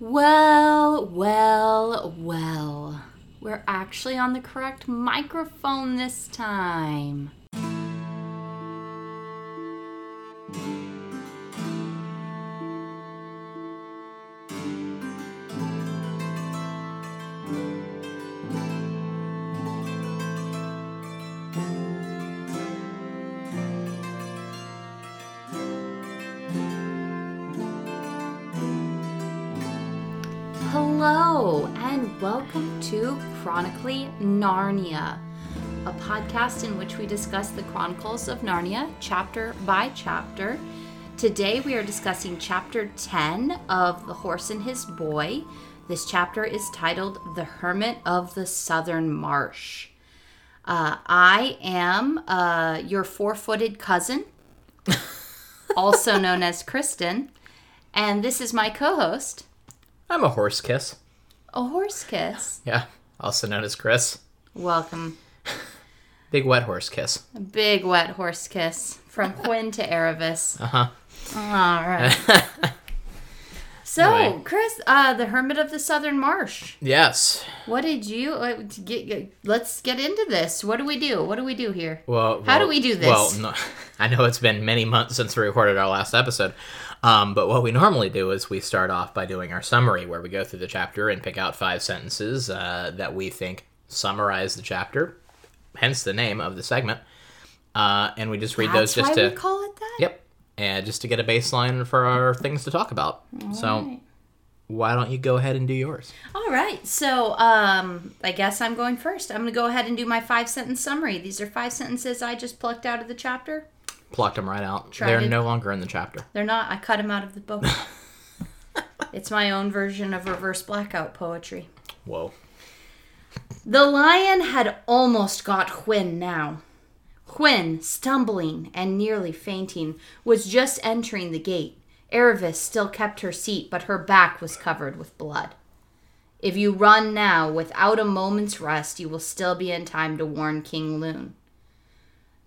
Well, well, well. We're actually on the correct microphone this time. Welcome to Chronically Narnia, a podcast in which we discuss the Chronicles of Narnia chapter by chapter. Today we are discussing chapter 10 of The Horse and His Boy. This chapter is titled The Hermit of the Southern Marsh. Uh, I am uh, your four footed cousin, also known as Kristen, and this is my co host, I'm a horse kiss. A horse kiss. Yeah, also known as Chris. Welcome. Big wet horse kiss. A big wet horse kiss from Hwin to Aravis. Uh huh. All right. So, Anyway. Chris, uh, the Hermit of the Southern Marsh. Yes. What did you uh, get, get? Let's get into this. What do we do? What do we do here? Well, How do we do this? Well, no, I know it's been many months since we recorded our last episode, um, but what we normally do is we start off by doing our summary, where we go through the chapter and pick out five sentences uh, that we think summarize the chapter, hence the name of the segment, uh, and we just read That's those just to call it that. yep, and just to get a baseline for our things to talk about. so. Alright. Why don't you go ahead and do yours? All right. So, um, I guess I'm going first. I'm going to go ahead and do my five sentence summary. These are five sentences I just plucked out of the chapter. Plucked them right out. Tried They're no longer in the chapter. They're not. I cut them out of the book. it's my own version of reverse blackout poetry. Whoa. The lion had almost got Hwin now. Hwin, stumbling and nearly fainting, was just entering the gate. Aravis still kept her seat, but her back was covered with blood. If you run now without a moment's rest, you will still be in time to warn King Lune.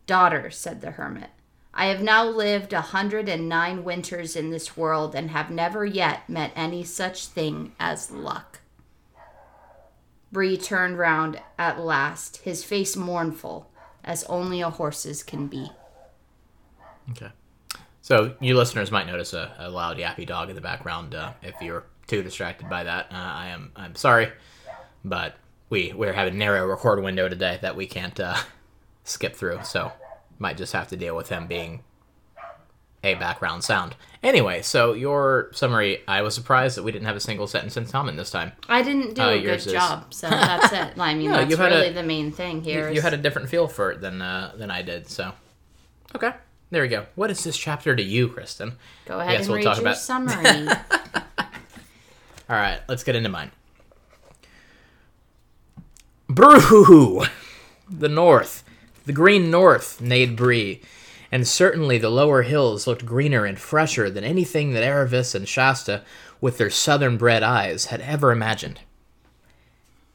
Daughter, said the hermit, I have now lived a hundred and nine winters in this world and have never yet met any such thing as luck. Bree turned round at last, his face mournful, as only a horse's can be. Okay. So you listeners might notice a, a loud yappy dog in the background. Uh, if you're too distracted by that, uh, I am I'm sorry, but we we're having a narrow record window today that we can't uh, skip through. So might just have to deal with him being a background sound. Anyway, so your summary. I was surprised that we didn't have a single sentence in common this time. I didn't do Uh, a good is- job, so that's it. I mean, No, that's you had a- really the main thing You, here. you is- had a different feel for it than uh, than I did. So okay, there we go. What is this chapter to you, Kristen? Go ahead and we'll read talk your about- summary. All right, let's get into mine. Brew! The north, the green north, neighed Bree, and certainly the lower hills looked greener and fresher than anything that Aravis and Shasta, with their southern bred eyes, had ever imagined.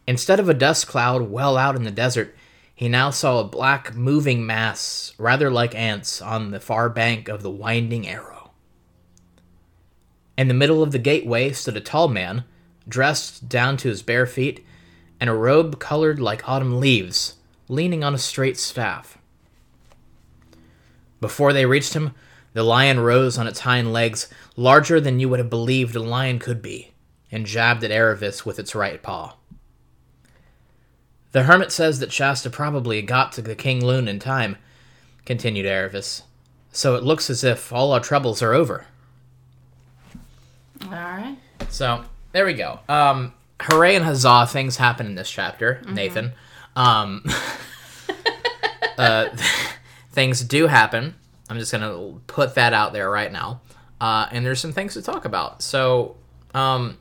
Instead of a dust cloud well out in the desert, he now saw a black moving mass, rather like ants, on the far bank of the winding arrow. In the middle of the gateway stood a tall man, dressed down to his bare feet, in a robe colored like autumn leaves, leaning on a straight staff. Before they reached him, the lion rose on its hind legs, larger than you would have believed a lion could be, and jabbed at Aravis with its right paw. The hermit says that Shasta probably got to the King Lune in time, continued Aravis. So it looks as if all our troubles are over. All right. So there we go. Um, hooray and huzzah! Things happen in this chapter, Nathan. Um, uh, things do happen. I'm just gonna put that out there right now. Uh, and there's some things to talk about. So, um,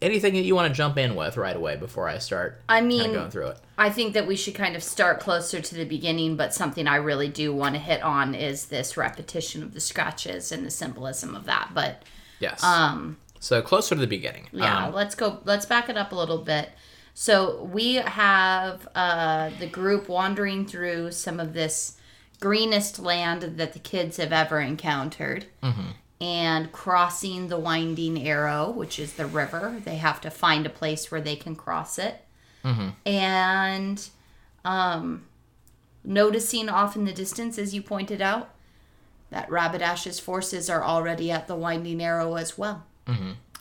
anything that you want to jump in with right away before I start I mean, going through it? I think that we should kind of start closer to the beginning, but something I really do want to hit on is this repetition of the scratches and the symbolism of that. But Yes. um, so closer to the beginning. Yeah, Um, let's go. Let's back it up a little bit. So we have uh, the group wandering through some of this greenest land that the kids have ever encountered, and crossing the winding arrow, which is the river. They have to find a place where they can cross it. And um, noticing off in the distance, as you pointed out, that Rabadash's forces are already at the winding arrow as well.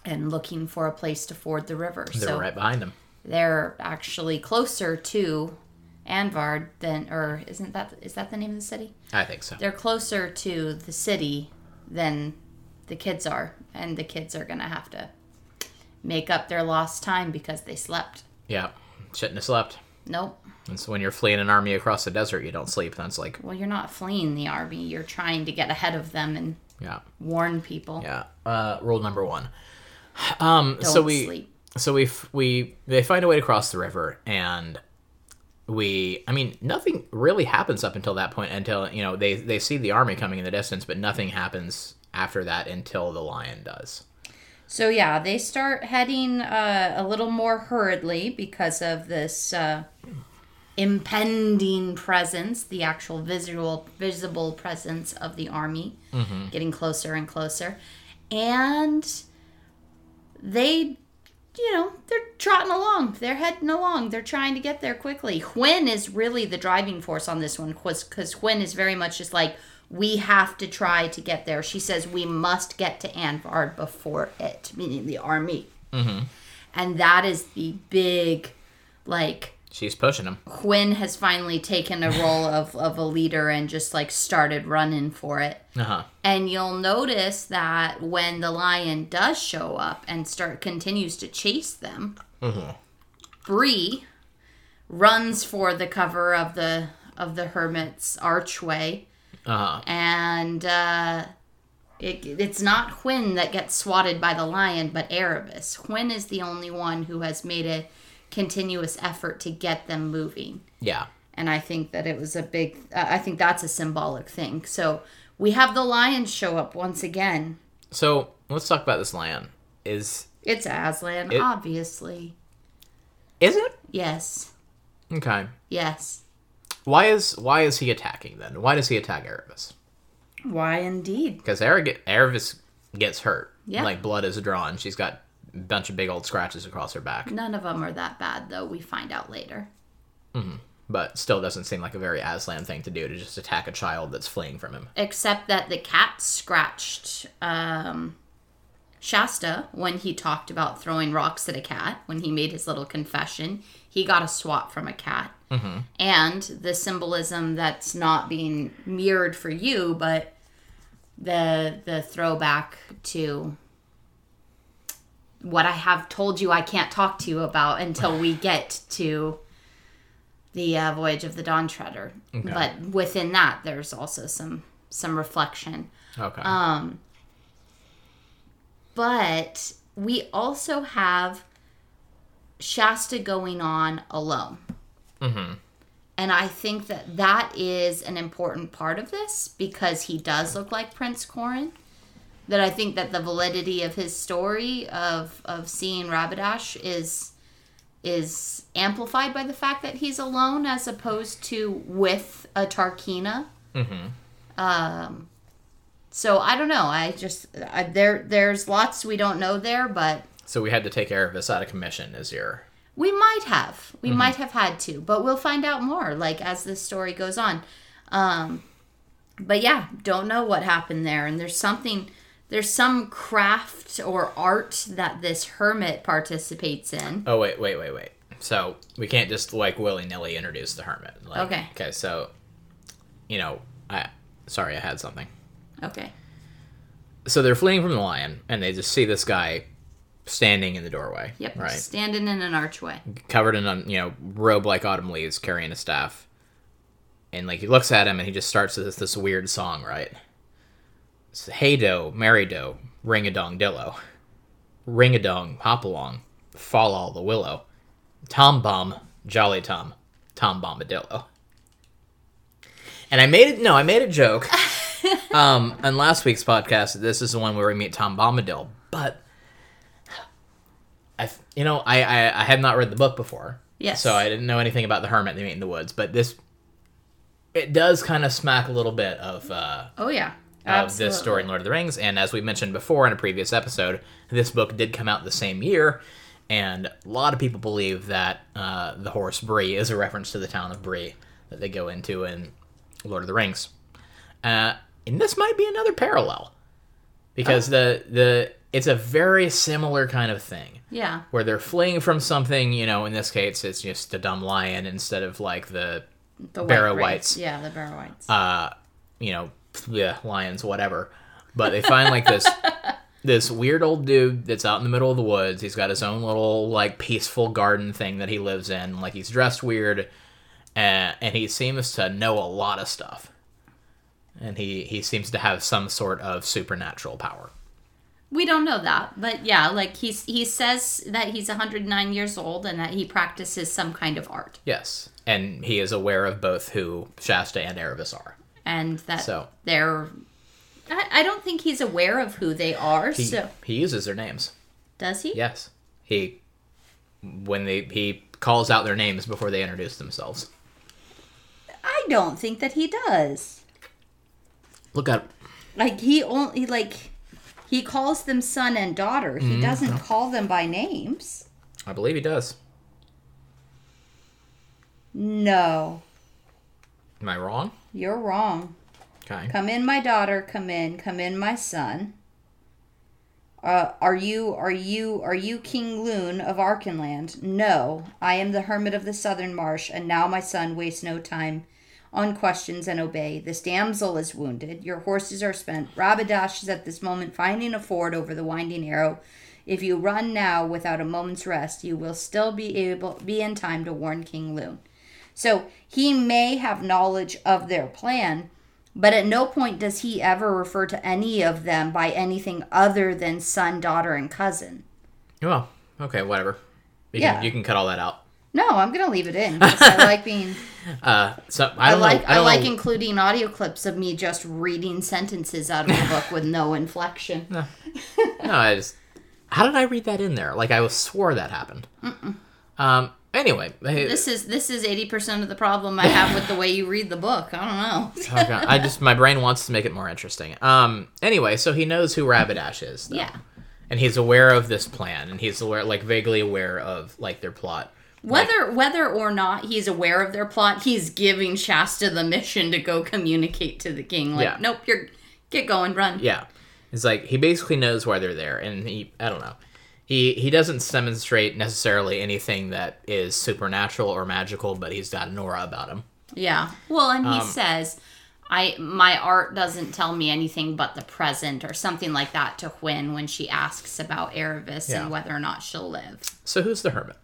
And looking for a place to ford the river. They're so right behind them. They're actually closer to Anvard than, or isn't that is that the name of the city? I think so. They're closer to the city than the kids are, and the kids are gonna have to make up their lost time because they slept. Yeah. Shouldn't have slept. Nope. And so when you're fleeing an army across the desert, you don't sleep. That's like, Well, you're not fleeing the army. You're trying to get ahead of them and yeah, warn people. yeah. Uh, rule number one. Um, Don't so we, sleep. So we, f- we, they find a way to cross the river, and we, I mean, nothing really happens up until that point. Until you know they they see the army coming in the distance, but nothing happens after that until the lion does. So yeah, they start heading uh, a little more hurriedly because of this uh, impending presence, the actual visual visible presence of the army, getting closer and closer, and they. You know, they're trotting along. They're heading along. They're trying to get there quickly. Hwin is really the driving force on this one because Hwin is very much just like, we have to try to get there. She says we must get to Anvard before it, meaning the army. Mm-hmm. And that is the big, like, She's pushing him. Hwin has finally taken a role of, of a leader and just like started running for it. Uh huh. And you'll notice that when the lion does show up and start continues to chase them, Bree runs for the cover of the of the hermit's archway Uh huh. and uh, it, it's not Hwin that gets swatted by the lion, but Aravis. Hwin is the only one who has made a continuous effort to get them moving, Yeah. and I think that it was a big. Uh, I think that's a symbolic thing. So we have the lion show up once again. So let's talk about this lion. Is It's Aslan, It- obviously. is it Yes, okay? yes. Why is why is he attacking then? Why does he attack Aravis? Why indeed? Because Aravis gets hurt. Yeah. Like blood is drawn. She's got bunch of big old scratches across her back. None of them are that bad, though. We find out later. But still doesn't seem like a very Aslan thing to do to just attack a child that's fleeing from him. except that the cat scratched um, Shasta when he talked about throwing rocks at a cat. When he made his little confession, he got a swat from a cat. Mm-hmm. And the symbolism that's not being mirrored for you, but the the throwback to what I have told you I can't talk to you about until we get to the uh, voyage of the Dawn Treader. But within that, there's also some some reflection. Okay. Um, but we also have Shasta going on alone. mm-hmm. And I think that that is an important part of this because he does look like Prince Corin. That I think that the validity of his story of of seeing Rabadash is is amplified by the fact that he's alone as opposed to with a Tarkheena. Mm-hmm. Um, so I don't know. I just I, there there's lots we don't know there, but So we had to take Aravis out of commission as your we might have. We might have had to, but we'll find out more like as this story goes on. Um, but yeah, don't know what happened there, and there's something. There's some craft or art that this hermit participates in. Oh wait, wait, wait, wait. So we can't just like willy nilly introduce the hermit. Like, Okay. Okay, so you know, I sorry, I had something. Okay. So they're fleeing from the lion, and they just see this guy standing in the doorway. Yep. Right. Standing in an archway. Covered in um, you know robe like autumn leaves, carrying a staff. And like he looks at him, and he just starts this this weird song, right? Hey do, Mary do, ring a dong dillo, ring a dong, hop along, fall all the willow, tom bomb, jolly tom, tom bombadillo. And I made it. No, I made a joke. um, on last week's podcast, this is the one where we meet Tom Bombadil, but I, you know, I, I I had not read the book before, Yes. so I didn't know anything about the hermit they meet in the woods. But this, it does kind of smack a little bit of uh, Oh yeah. Of this story in Lord of the Rings. And as we mentioned before in a previous episode, this book did come out the same year, and a lot of people believe that uh, the horse Bree is a reference to the town of Bree that they go into in Lord of the Rings. Uh, and this might be another parallel because the the it's a very similar kind of thing Yeah. where they're fleeing from something. You know, in this case, it's just a dumb lion instead of like the The Barrow wight Wights. Yeah, the Barrow Wights. uh, you know, yeah, lions, whatever. But they find like this this weird old dude that's out in the middle of the woods. He's got his own little like peaceful garden thing that he lives in. Like he's dressed weird, and, and he seems to know a lot of stuff. And he he seems to have some sort of supernatural power. we don't know that, but yeah, like he's he says that he's 109 years old and that he practices some kind of art, Yes, and he is aware of both who Shasta and Aravis are. And that So. they're. I, I don't think he's aware of who they are. He, so he uses their names. does he? Yes, he when they he calls out their names before they introduce themselves. I don't think that he does. Look up. Like he only like he calls them son and daughter. Mm-hmm. He doesn't call them by names. I believe he does. No, Am I wrong? You're wrong. Okay. Come in, my daughter. Come in. Come in, my son. Uh, are you are you are you King Lune of Archenland? No, I am the hermit of the southern marsh, and now my son waste no time on questions and obey. This damsel is wounded. Your horses are spent. Rabadash is at this moment finding a ford over the winding arrow. If you run now without a moment's rest, you will still be able be in time to warn King Lune. So he may have knowledge of their plan, but at no point does he ever refer to any of them by anything other than son, daughter, and cousin. Well, okay, whatever. You Yeah. can you can cut all that out. No, I'm gonna leave it in I like being. Uh, so I I, like know. I, I, like know. including audio clips of me just reading sentences out of the book with no inflection. no, I just. How did I read that in there? Like I was swore that happened. Um. Anyway, This is this is eighty percent of the problem I have with the way you read the book. I don't know. okay, I just my brain wants to make it more interesting. Um. Anyway, so he knows who Rabbit Rabadash is. Though. yeah. And he's aware of this plan, and he's aware, like vaguely aware of like their plot. Whether whether or not he's aware of their plot, he's giving Shasta the mission to go communicate to the king. Like, Yeah. nope, you're get going, run. Yeah. It's like he basically knows why they're there and he I don't know. He he doesn't demonstrate necessarily anything that is supernatural or magical, but he's got an aura about him. Yeah. Well, and he Um, says, "I my art doesn't tell me anything but the present," or something like that to Hwin when she asks about Aravis Yeah. and whether or not she'll live. So who's the hermit?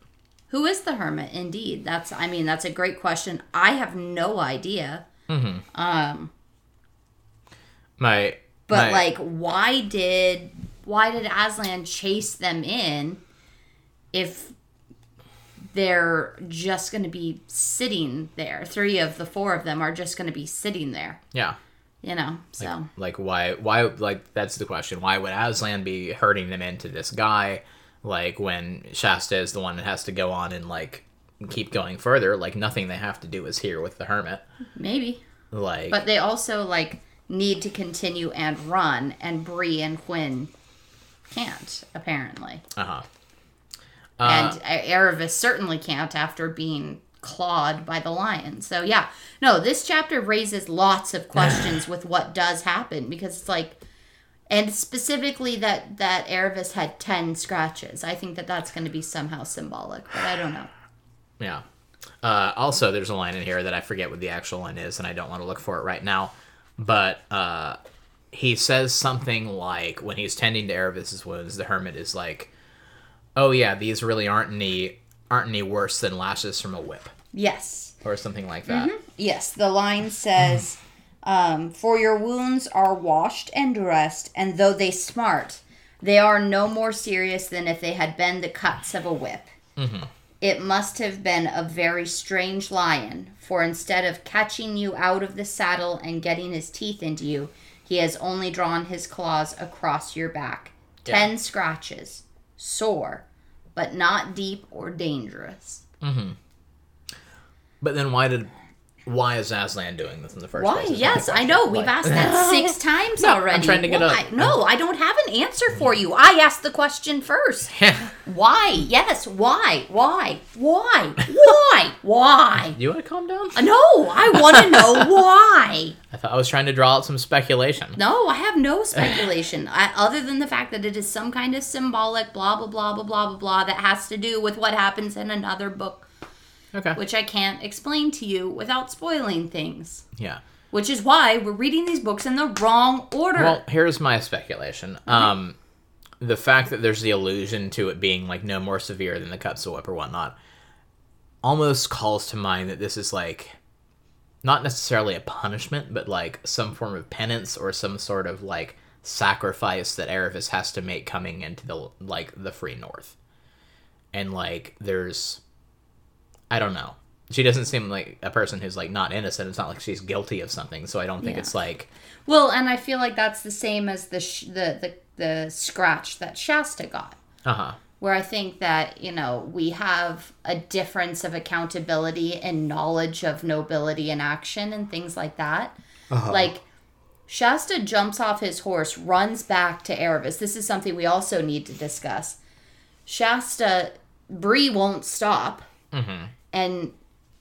Who is the hermit? Indeed, that's. I mean, that's a great question. I have no idea. Um, My but my- like, why did why did Aslan chase them in if they're just going to be sitting there? Three of the four of them are just going to be sitting there. yeah. You know, so. Like why why like that's the question. Why would Aslan be hurting them into this guy like when Shasta is the one that has to go on and like keep going further? Like nothing they have to do is here with the hermit. Maybe. Like But they also like need to continue and run, and Bree and Hwin can't apparently, uh-huh. and E- Aravis certainly can't after being clawed by the lion. So yeah, no, this chapter raises lots of questions with what does happen because it's like. And specifically that that Aravis had ten scratches. I think that that's going to be somehow symbolic, but I don't know. Yeah. Uh, also, there's a line in here that I forget what the actual line is, and I don't want to look for it right now. But uh, he says something like, when he's tending to Aravis's wounds, the hermit is like, "Oh yeah, these really aren't any aren't any worse than lashes from a whip, Yes. or something like that." Yes, the line says, um, "For your wounds are washed and dressed, and though they smart, they are no more serious than if they had been the cuts of a whip. It must have been a very strange lion, for instead of catching you out of the saddle and getting his teeth into you, he has only drawn his claws across your back. Yeah. Ten scratches, sore, but not deep or dangerous." Mm-hmm. But then why did Why is Aslan doing this in the first Why? place? my Yes, I know. We've Like- asked that six times already. I'm trying to get a- Why? No, I don't have an answer for mm-hmm. you. I asked the question first. Why? Yes. Why? Why? Why? Why? Why? you want to calm down? Uh, no, I want to know why. I thought I was trying to draw out some speculation. No, I have no speculation I, other than the fact that it is some kind of symbolic blah blah blah blah blah blah blah that has to do with what happens in another book, Okay. which I can't explain to you without spoiling things. yeah. Which is why we're reading these books in the wrong order. Well, here's my speculation. Um, the fact that there's the allusion to it being like no more severe than the cuts of whip or whatnot, almost calls to mind that this is like not necessarily a punishment, but like some form of penance or some sort of like sacrifice that Aravis has to make coming into the like the free north. And like there's I don't know. She doesn't seem like a person who's like not innocent. It's not like she's guilty of something. So I don't think Yeah. it's like Well, and I feel like that's the same as the sh- the, the the scratch that Shasta got, uh-huh. where I think that you know we have a difference of accountability and knowledge of nobility and action and things like that. Uh-huh. Like Shasta jumps off his horse, runs back to Aravis. This is something we also need to discuss. Shasta Bree won't stop, and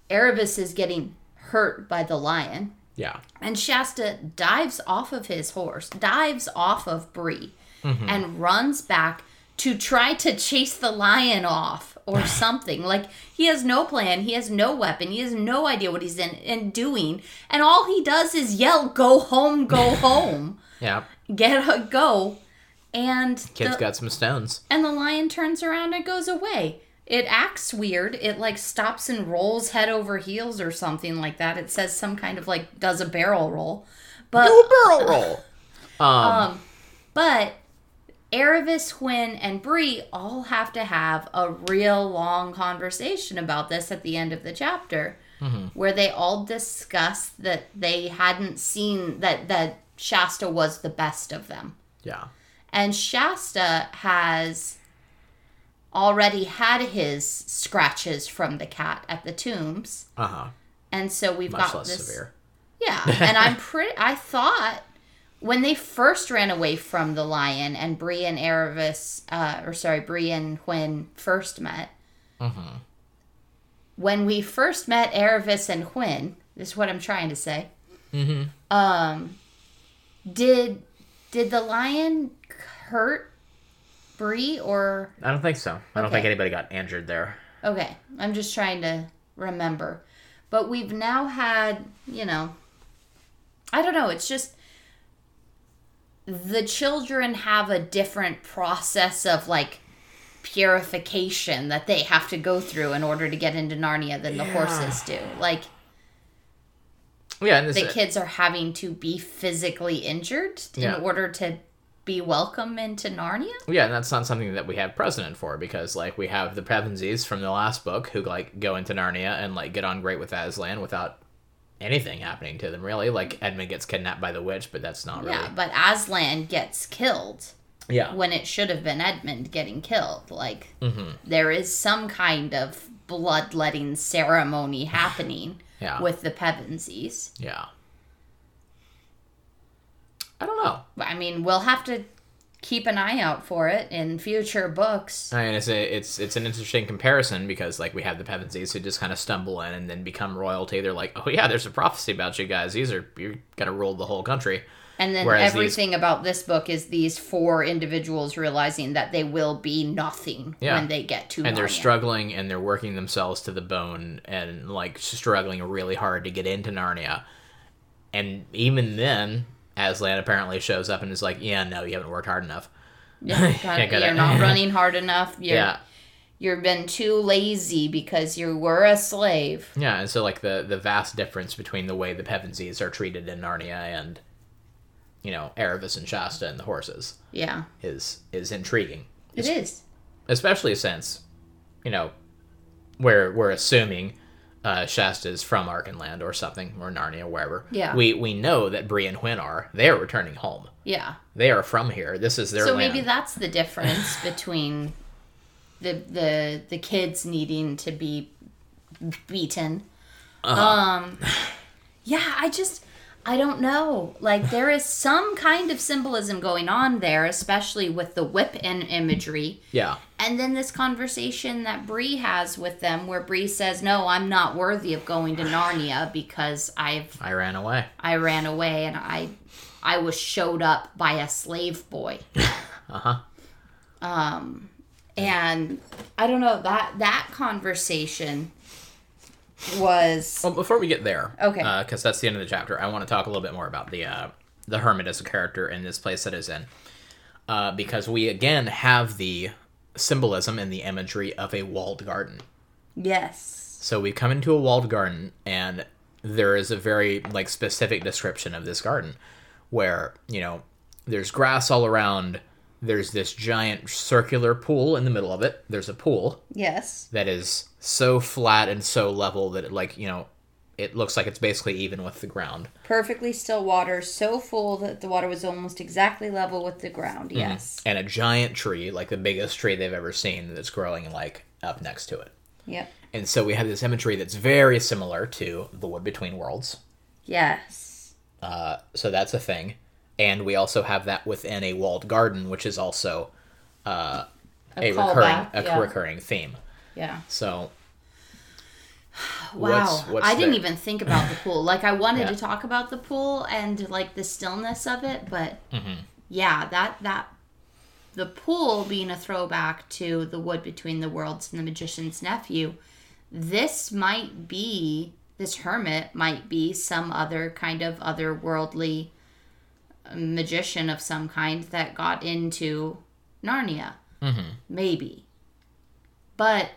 Aravis is getting hurt by the lion. Yeah. And Shasta dives off of his horse, dives off of Bree, mm-hmm. and runs back to try to chase the lion off or something. like he has no plan, he has no weapon, he has no idea what he's in and doing, and all he does is yell, "Go home, go home, Yeah. get a go." And Kid's the, got some stones. and the lion turns around and goes away. It acts weird. It like stops and rolls head over heels or something like that. It says some kind of like does a barrel roll. But barrel roll. Um, um but Aravis, Hwin, and Bree all have to have a real long conversation about this at the end of the chapter, where they all discuss that they hadn't seen that that Shasta was the best of them. yeah. And Shasta has already had his scratches from the cat at the tombs. Uh huh. And so we've Much got this. severe. Yeah. And I'm pretty, I thought when they first ran away from the lion and Bree and Aravis, uh, or sorry, Bree and Hwin first met, Mm-hmm. when we first met Aravis and this is what I'm trying to say. Mm-hmm. Um, did did the lion hurt Bree or I don't think so. I don't Okay. think anybody got injured there. okay? I'm just trying to remember. But we've now had, you know, I don't know. It's just the children have a different process of like purification that they have to go through in order to get into Narnia than the Yeah. horses do. Like Yeah, and this, the kids are having to be physically injured Yeah. in order to be welcome into Narnia. yeah, and that's not something that we have precedent for because like we have the Pevensies from the last book who like go into Narnia and like get on great with Aslan without anything happening to them really. Like Edmund gets kidnapped by the witch, but that's not really. Yeah, but Aslan gets killed Yeah. when it should have been Edmund getting killed. Like Mm-hmm. there is some kind of bloodletting ceremony happening Yeah. with the Pevensies. Yeah. I don't know. I mean, we'll have to keep an eye out for it in future books. I mean, it's a, it's it's an interesting comparison because like we have the Pevensies who just kind of stumble in and then become royalty. They're like, oh yeah, there's a prophecy about you guys. These are you're gonna rule the whole country. And then Whereas these- everything about this book is these four individuals realizing that they will be nothing Yeah. when they get to and they're struggling and they're working themselves to the bone and like struggling really hard to get into Narnia. And even then, Aslan apparently shows up and is like, "Yeah, no, you haven't worked hard enough." Yeah, kinda- you're not running hard enough. You're, Yeah, You've been too lazy because you were a slave. yeah, and so like the the vast difference between the way the Pevensies are treated in Narnia and you know Aravis and Shasta and the horses Yeah, is is intriguing. it is. especially since you know we're we're assuming uh, Shasta's from Archenland or something or Narnia wherever. Yeah. We we know that Bree and Hwin are. They are returning home. Yeah. They are from here. This is their so land. maybe that's the difference between the the the kids needing to be beaten. Uh-huh. Um, Yeah, I just I don't know. Like there is some kind of symbolism going on there, especially with the whip and imagery. Yeah. And then this conversation that Bree has with them where Bree says, "No, I'm not worthy of going to Narnia because I've I ran away. I ran away and I I was showed up by a slave boy." Uh-huh. Um and I don't know that that conversation was Well, before we get there, Okay. because that's the end of the chapter, I want to talk a little bit more about the uh, the hermit as a character in this place that is in, uh, because we again have the symbolism and the imagery of a walled garden. yes. So we come into a walled garden, and there is a very like specific description of this garden, where you know there's grass all around. There's this giant circular pool in the middle of it. There's a pool Yes. that is so flat and so level that it like you know it looks like it's basically even with the ground Perfectly still water, so full that the water was almost exactly level with the ground. Yes. and a giant tree like the biggest tree they've ever seen that's growing like up next to it Yep. and so we have this imagery that's very similar to the wood between worlds Yes. uh, so that's a thing and we also have that within a walled garden which is also uh, a, recurring callback, a yeah. recurring theme Yeah. so Wow. What's- what's I didn't even think about the pool. Like I wanted Yeah. to talk about the pool and like the stillness of it, but Mm-hmm. yeah, that that the pool being a throwback to the wood between the worlds and the magician's nephew. This might be this hermit might be some other kind of otherworldly magician of some kind that got into Narnia. Mm-hmm. Maybe. But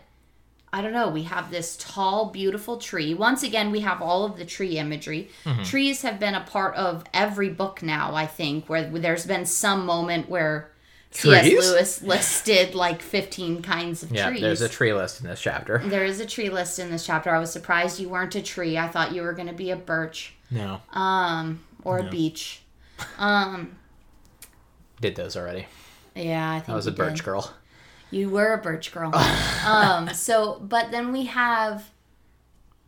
I don't know. We have this tall, beautiful tree. Once again, we have all of the tree imagery. Mm-hmm. Trees have been a part of every book now, I think, where there's been some moment where C.S. Lewis listed like 15 kinds of yeah trees. there's a tree list in this chapter There is a tree list in this chapter. I was surprised you weren't a tree. I thought you were going to be a birch no um, or a beech. Um, did those already yeah, I think i was a birch did. girl You were a birch girl. um, so, but then we have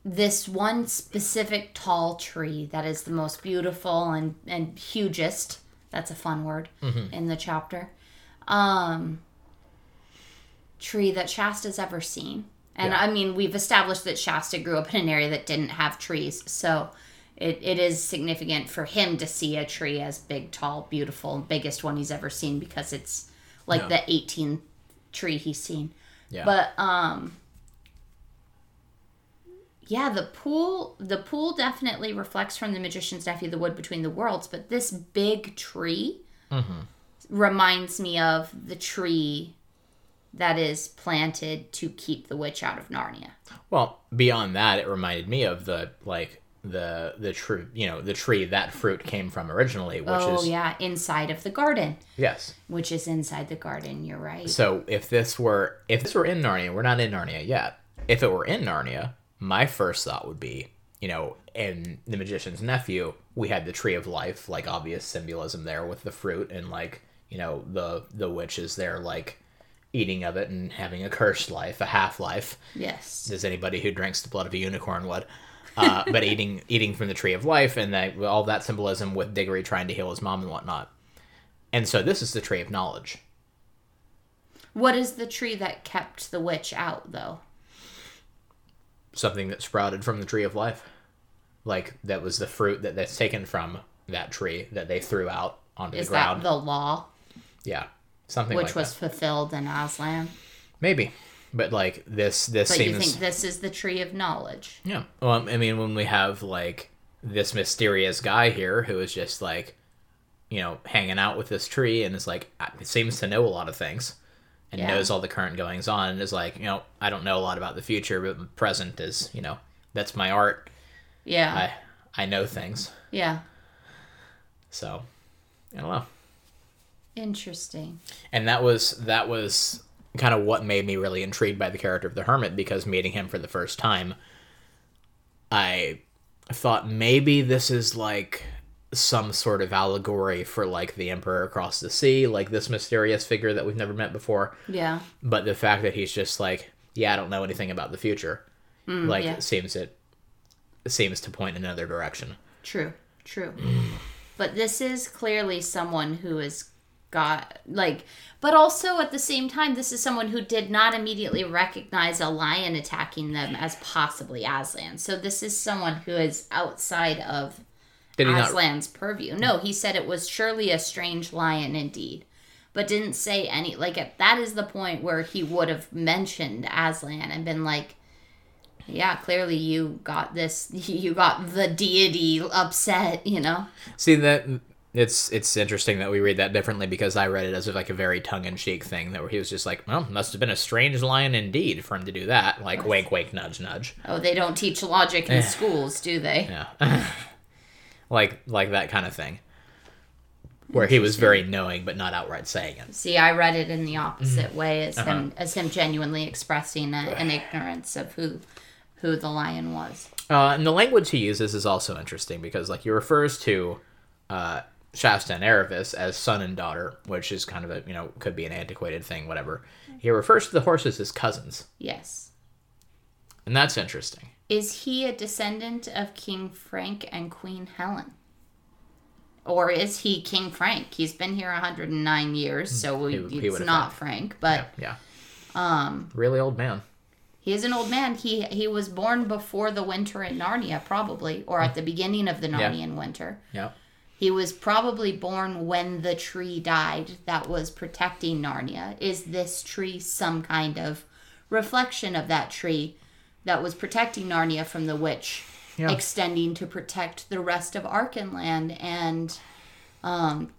this one specific tall tree that is the most beautiful and, and hugest. That's a fun word in the chapter. Um, tree that Shasta's ever seen. And Yeah. I mean, we've established that Shasta grew up in an area that didn't have trees. So it, it is significant for him to see a tree as big, tall, beautiful, biggest one he's ever seen because it's like Yeah. the 18th tree he's seen. Yeah. But um yeah, the pool the pool definitely reflects from the magician's nephew the wood between the worlds, but this big tree Mm-hmm. reminds me of the tree that is planted to keep the witch out of Narnia. Well, beyond that, it reminded me of the like the the tree, you know, the tree that fruit came from originally, which oh is yeah, inside of the garden, yes. which is inside the garden. You're right. So if this were if this were in Narnia, we're not in Narnia yet. If it were in Narnia, my first thought would be, you know, in the magician's nephew, we had the tree of life, like obvious symbolism there with the fruit and like, you know, the the witch is there like eating of it and having a cursed life, a half life. yes. as anybody who drinks the blood of a unicorn would. Uh, but eating eating from the tree of life and that all that symbolism with Diggory trying to heal his mom and whatnot. And so this is the tree of knowledge. What is the tree that kept the witch out though? Something that sprouted from the tree of life. Like that was the fruit that that's taken from that tree that they threw out onto Is the ground. Is that the law yeah. Something which like was that. fulfilled in Aslan? Maybe. But like this this But seems you think this is the tree of knowledge? Yeah. Well, I mean, when we have like this mysterious guy here who is just like, you know, hanging out with this tree and is like, seems to know a lot of things and Yeah. knows all the current goings on and is like, you know, I don't know a lot about the future, but present is, you know, that's my art. Yeah. I I know things. yeah. So, I don't know. Interesting. And that was that was kind of what made me really intrigued by the character of the hermit because meeting him for the first time, I thought maybe this is like some sort of allegory for like the emperor across the sea, like this mysterious figure that we've never met before. Yeah. But the fact that he's just like, yeah, I don't know anything about the future, like Mm, yeah. seems it seems to point in another direction. True, true. but this is clearly someone who has got like but also at the same time this is someone who did not immediately recognize a lion attacking them as possibly Aslan. So this is someone who is outside of he not? Aslan's purview. No, he said it was surely a strange lion indeed. But didn't say any like that is the point where he would have mentioned Aslan and been like yeah, clearly you got this you got the deity upset, you know. See that it's it's interesting that we read that differently because I read it as like a very tongue in cheek thing that where he was just like, well, must have been a strange lion indeed for him to do that. Like wink, wink, nudge, nudge. Oh, they don't teach logic in schools, do they? Yeah, like like that kind of thing. Where he was very knowing but not outright saying it. See, I read it in the opposite Mm-hmm. way as Uh-huh. him as him genuinely expressing a, an ignorance of who who the lion was. Uh, and the language he uses is also interesting because like he refers to uh, Shasta and Aravis as son and daughter, which is kind of a you know could be an antiquated thing, whatever. He refers to the horses as cousins, Yes. and that's interesting. Is he a descendant of King Frank and Queen Helen? Or is he King Frank? He's been here 109 years, so we, Hmm. He- he it's would've not Frank, but Yeah, um, really old man. He is an old man. He he was born before the winter in Narnia, probably, or at the beginning of the. Narnian winter. Yeah, He was probably born when the tree died that was protecting Narnia. Is this tree some kind of reflection of that tree that was protecting Narnia from the witch, Yeah. extending to protect the rest of Archenland and um,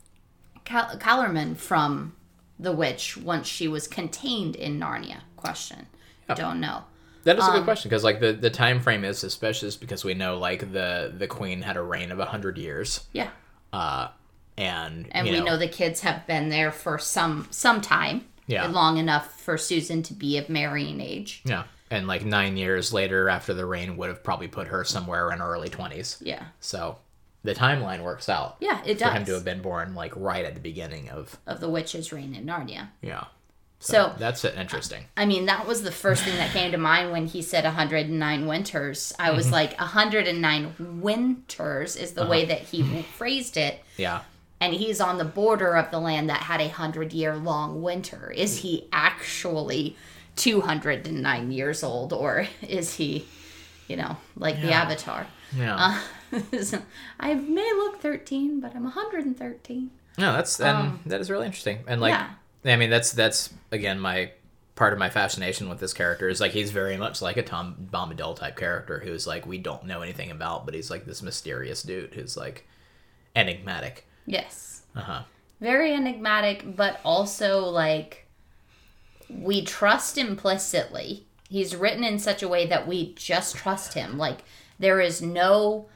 Cal- Calormen from the witch once she was contained in Narnia? Question. I don't know. that is a Um, good question because like the the time frame is suspicious because we know like the the queen had a reign of hundred years, Yeah. Uh, and and you we know the kids have been there for some some time Yeah. long enough for susan to be of marrying age yeah, and like nine years later after the rain, would have probably put her somewhere in her early twenties. yeah So the timeline works out. yeah it for does him to have been born like right at the beginning of of the witch's reign in narnia yeah. So That's interesting. i mean that was the first thing that came to mind when he said 109 winters i was mm-hmm. like 109 winters is the uh-huh. way that he phrased it Yeah, and he's on the border of the land that had a hundred year long winter is he actually 209 years old or is he you know like the avatar yeah. Uh, so, I may look 13, but I'm 113. no, that's and um, that is really interesting. And like, Um, yeah. I mean, that's that's again my part of my fascination with this character is like he's very much like a Tom Bombadil type character who's like we don't know anything about, but he's like this mysterious dude who's like enigmatic. Yes. Uh huh. Very enigmatic, but also like we trust implicitly. He's written in such a way that we just trust him. Like there is no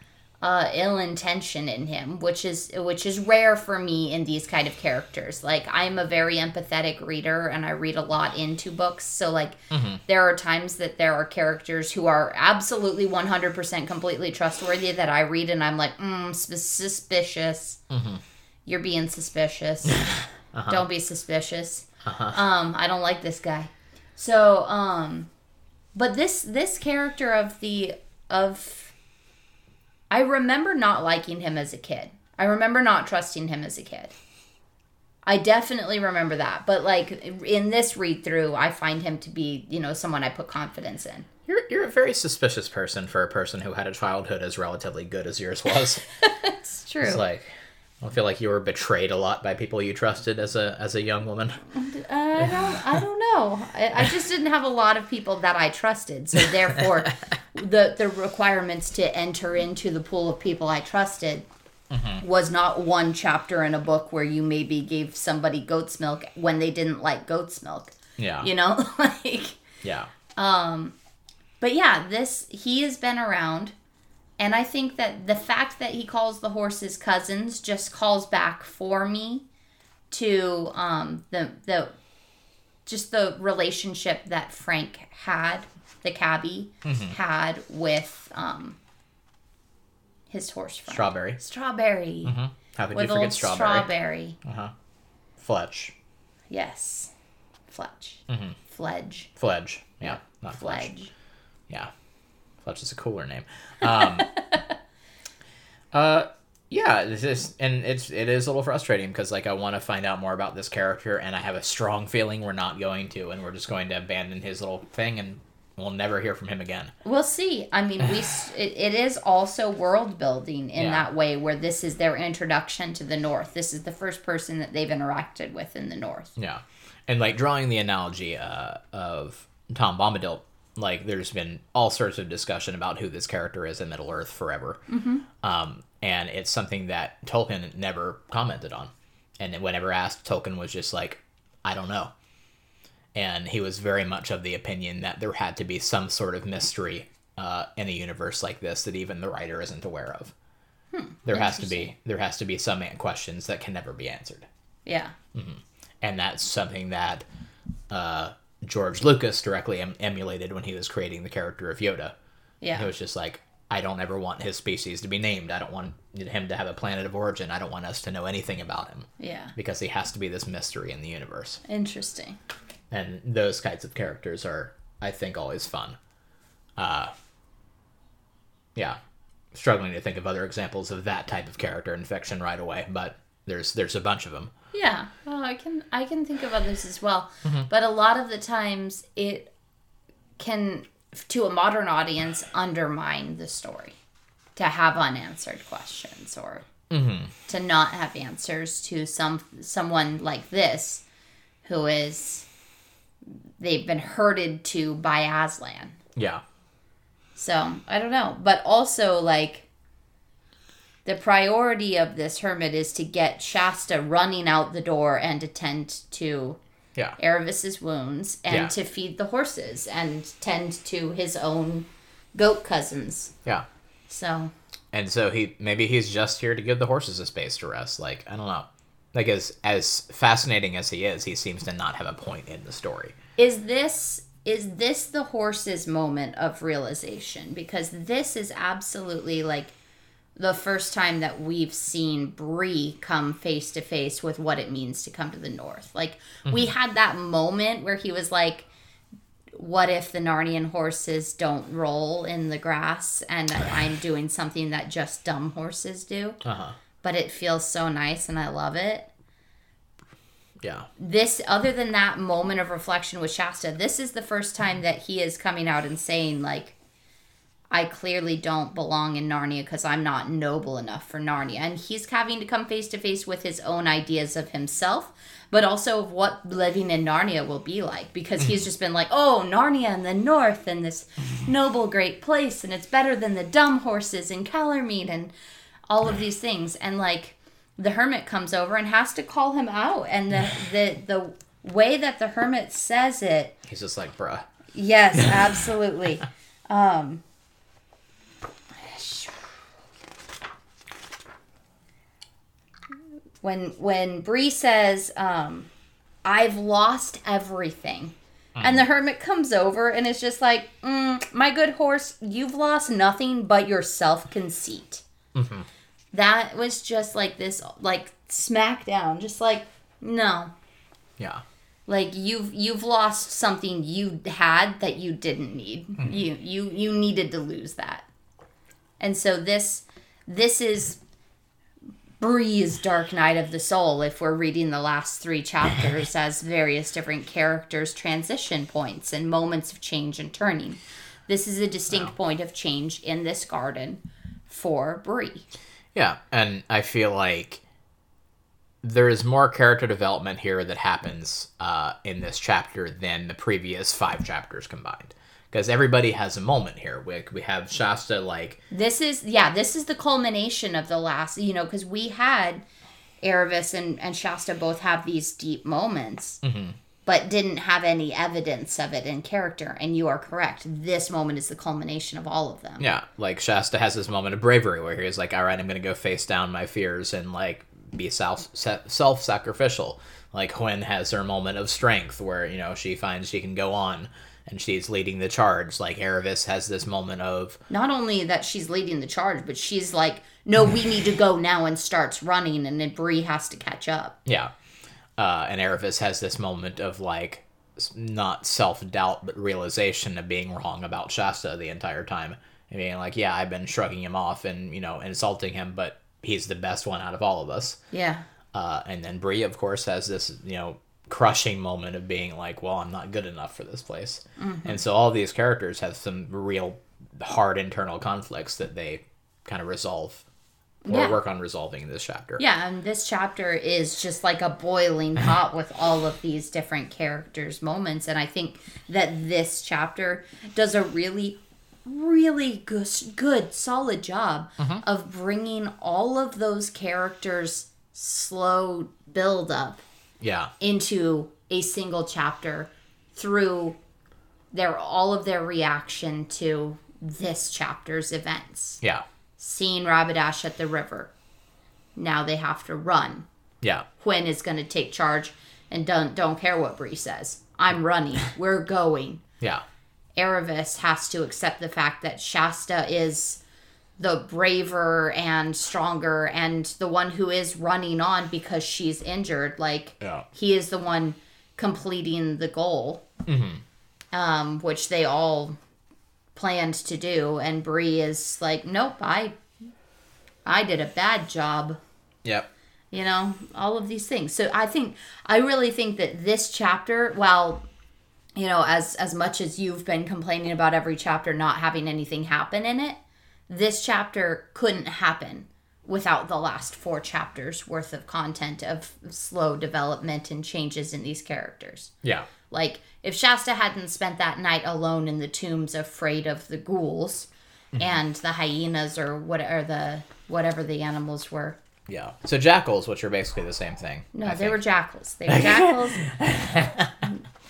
uh, ill intention in him, which is which is rare for me in these kind of characters. Like I'm a very empathetic reader, and I read a lot into books. So like there are times that there are characters who are absolutely 100% completely trustworthy that I read, and I'm like, mm, sus- suspicious. You're being suspicious. Don't be suspicious. Um, I don't like this guy. So, um, but this this character of the of I remember not liking him as a kid. I remember not trusting him as a kid. I definitely remember that. But like in this read through, I find him to be, you know, someone I put confidence in. You're you're a very suspicious person for a person who had a childhood as relatively good as yours was. It's true. it's like I feel like you were betrayed a lot by people you trusted as a as a young woman. Uh, I don't. I don't know. I, I just didn't have a lot of people that I trusted, so therefore, the the requirements to enter into the pool of people I trusted was not one chapter in a book where you maybe gave somebody goat's milk when they didn't like goat's milk. Yeah. You know, like. Yeah. Um, But yeah, this he has been around, and I think that the fact that he calls the horses cousins just calls back for me to um the the just the relationship that Frank had, the cabbie had with um his horse friend. Strawberry. Strawberry. How could With you forget old strawberry? strawberry. Fletch. Yes. Fletch. Mm-hmm. Fledge. Fledge. Yeah. Not Fletch. Fledge. Yeah. Fletch is a cooler name. Um, uh, yeah, this is and it's it is a little frustrating because like I want to find out more about this character, and I have a strong feeling we're not going to, and we're just going to abandon his little thing, and we'll never hear from him again. We'll see. I mean, we it, it is also world building in Yeah. that way, where this is their introduction to the North. This is the first person that they've interacted with in the North. Yeah, and like drawing the analogy uh, of Tom Bombadil, like there's been all sorts of discussion about who this character is in Middle Earth forever, mm-hmm. um, and it's something that Tolkien never commented on, and whenever asked, Tolkien was just like, "I don't know," and he was very much of the opinion that there had to be some sort of mystery uh, in a universe like this that even the writer isn't aware of. there has to be there has to be some questions that can never be answered Yeah. and that's something that uh, George Lucas directly em- emulated when he was creating the character of Yoda. Yeah. It was just like, I don't ever want his species to be named. I don't want him to have a planet of origin. I don't want us to know anything about him Yeah. because he has to be this mystery in the universe. Interesting. And those kinds of characters are, I think, always fun. Uh, yeah, struggling to think of other examples of that type of character in fiction right away, but there's there's a bunch of them. Yeah. Well, I can I can think of others as well, Mm-hmm. but a lot of the times it can to a modern audience undermine the story to have unanswered questions or Mm-hmm. to not have answers to some someone like this who is they've been herded to by Aslan. Yeah, So I don't know, but also like the priority of this hermit is to get Shasta running out the door and attend to yeah, Aravis's wounds and Yeah. to feed the horses and tend to his own goat cousins. yeah. So and so he maybe he's just here to give the horses a space to rest like i don't know like as as fascinating as he is he seems to not have a point in the story is this is this the horse's moment of realization because this is absolutely like the first time that we've seen Bree come face to face with what it means to come to the north. Like we had that moment where he was like what if the Narnian horses don't roll in the grass and I'm doing something that just dumb horses do? uh-huh. But it feels so nice and I love it. Yeah. This other than that moment of reflection with Shasta, this is the first time that he is coming out and saying like I clearly don't belong in Narnia because I'm not noble enough for Narnia. And he's having to come face to face with his own ideas of himself, but also of what living in Narnia will be like because he's just been like, oh, Narnia and the North and this noble, great place, and it's better than the dumb horses in Calormen and all of these things. And like, the hermit comes over and has to call him out and the the the way that the hermit says it he's just like bruh yes absolutely um when when Bree says um I've lost everything and the hermit comes over and it's just like mm, my good horse you've lost nothing but your self-conceit. That was just like this like smackdown just like no. Yeah. Like you've you've lost something you had that you didn't need. You you you needed to lose that. And so this this is Bree's Dark Night of the Soul if we're reading the last three chapters as various different characters transition points and moments of change and turning. This is a distinct point of change in this garden for Bree. Yeah, and I feel like there is more character development here that happens uh, in this chapter than the previous five chapters combined. Because everybody has a moment here. We, we have Shasta, like, This is yeah, this is the culmination of the last, you know, because we had Aravis and, and Shasta both have these deep moments, mm-hmm. but didn't have any evidence of it in character. And you are correct. This moment is the culmination of all of them. yeah, like Shasta has this moment of bravery where he's like, all right, I'm going to go face down my fears and, like, be self self sacrificial. Like, Hwin has her moment of strength where, you know, she finds she can go on and she's leading the charge. Like, Aravis has this moment of, Not only that she's leading the charge, but she's like, no, we need to go now and starts running, and then Bree has to catch up. Yeah. Uh, and Aravis has this moment of like not self doubt but realization of being wrong about Shasta the entire time. I mean, like, yeah, I've been shrugging him off and you know insulting him, but he's the best one out of all of us. Yeah. Uh, and then Bree, of course, has this you know crushing moment of being like, well, I'm not good enough for this place. Mm-hmm. And so all these characters have some real hard internal conflicts that they kind of resolve or Yeah. work on resolving in this chapter. Yeah, and this chapter is just like a boiling pot with all of these different characters' moments. And I think that this chapter does a really, really good, good solid job mm-hmm. of bringing all of those characters' slow build up Yeah. into a single chapter through their all of their reaction to this chapter's events. Yeah. Seeing Rabadash at the river. Now they have to run. Yeah. Hwin is going to take charge and don't don't care what Bree says. I'm running. We're going. Yeah. Aravis has to accept the fact that Shasta is the braver and stronger and the one who is running on because she's injured. Like Yeah. he is the one completing the goal, um, which they all planned to do, and Bree is like, "Nope, I, I did a bad job." Yep. you know all of these things so i think i really think that this chapter while you know as as much as you've been complaining about every chapter not having anything happen in it this chapter couldn't happen without the last four chapters worth of content of slow development and changes in these characters Yeah. like if Shasta hadn't spent that night alone in the tombs, afraid of the ghouls mm-hmm. and the hyenas or whatever the whatever the animals were. Yeah. So jackals, which are basically the same thing. No, I they think. were jackals. They were jackals.